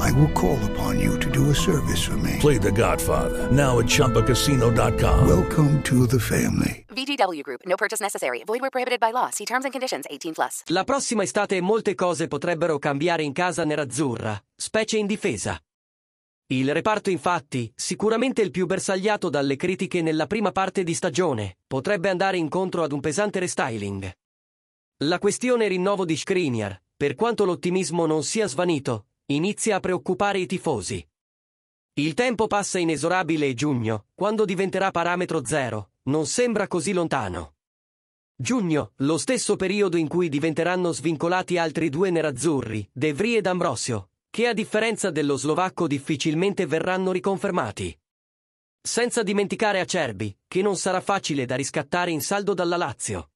I will call upon you to do a service for me. Play The Godfather now at ChumbaCasino.com. Welcome to the family. VGW Group. No purchase necessary. Void where prohibited by law. See terms and conditions. 18 plus. La prossima estate molte cose potrebbero cambiare in casa nerazzurra, specie in difesa. Il reparto, infatti, sicuramente il più bersagliato dalle critiche nella prima parte di stagione, potrebbe andare incontro ad un pesante restyling. La questione rinnovo di Skriniar, per quanto l'ottimismo non sia svanito, inizia a preoccupare i tifosi. Il tempo passa inesorabile e giugno, quando diventerà parametro zero, non sembra così lontano. Giugno, lo stesso periodo in cui diventeranno svincolati altri due nerazzurri, De Vries ed Ambrosio, che a differenza dello slovacco difficilmente verranno riconfermati. Senza dimenticare Acerbi, che non sarà facile da riscattare in saldo dalla Lazio.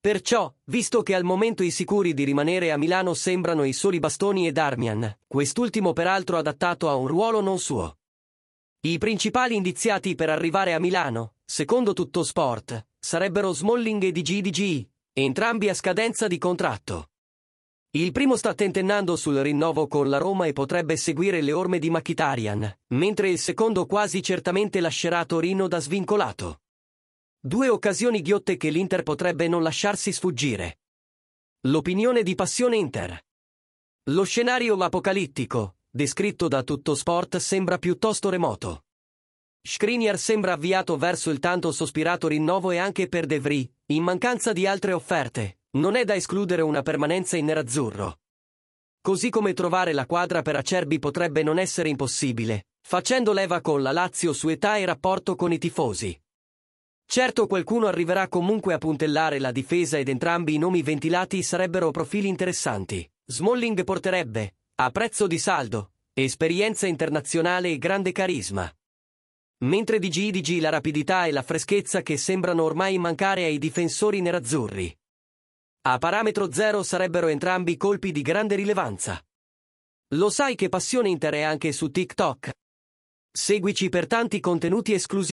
Perciò, visto che al momento i sicuri di rimanere a Milano sembrano i soli Bastoni e Darmian, quest'ultimo peraltro adattato a un ruolo non suo. I principali indiziati per arrivare a Milano, secondo tutto sport, sarebbero Smalling e DGDG, entrambi a scadenza di contratto. Il primo sta tentennando sul rinnovo con la Roma e potrebbe seguire le orme di Mkhitaryan, mentre il secondo quasi certamente lascerà Torino da svincolato. Due occasioni ghiotte che l'Inter potrebbe non lasciarsi sfuggire. L'opinione di Passione Inter. Lo scenario apocalittico, descritto da tutto sport, sembra piuttosto remoto. Skriniar sembra avviato verso il tanto sospirato rinnovo e anche per De Vries, in mancanza di altre offerte, non è da escludere una permanenza in nerazzurro. Così come trovare la quadra per Acerbi potrebbe non essere impossibile, facendo leva con la Lazio su età e rapporto con i tifosi. Certo qualcuno arriverà comunque a puntellare la difesa ed entrambi i nomi ventilati sarebbero profili interessanti. Smalling porterebbe, a prezzo di saldo, esperienza internazionale e grande carisma. Mentre di GDG la rapidità e la freschezza che sembrano ormai mancare ai difensori nerazzurri. A parametro zero sarebbero entrambi colpi di grande rilevanza. Lo sai che Passione Inter è anche su TikTok? Seguici per tanti contenuti esclusivi.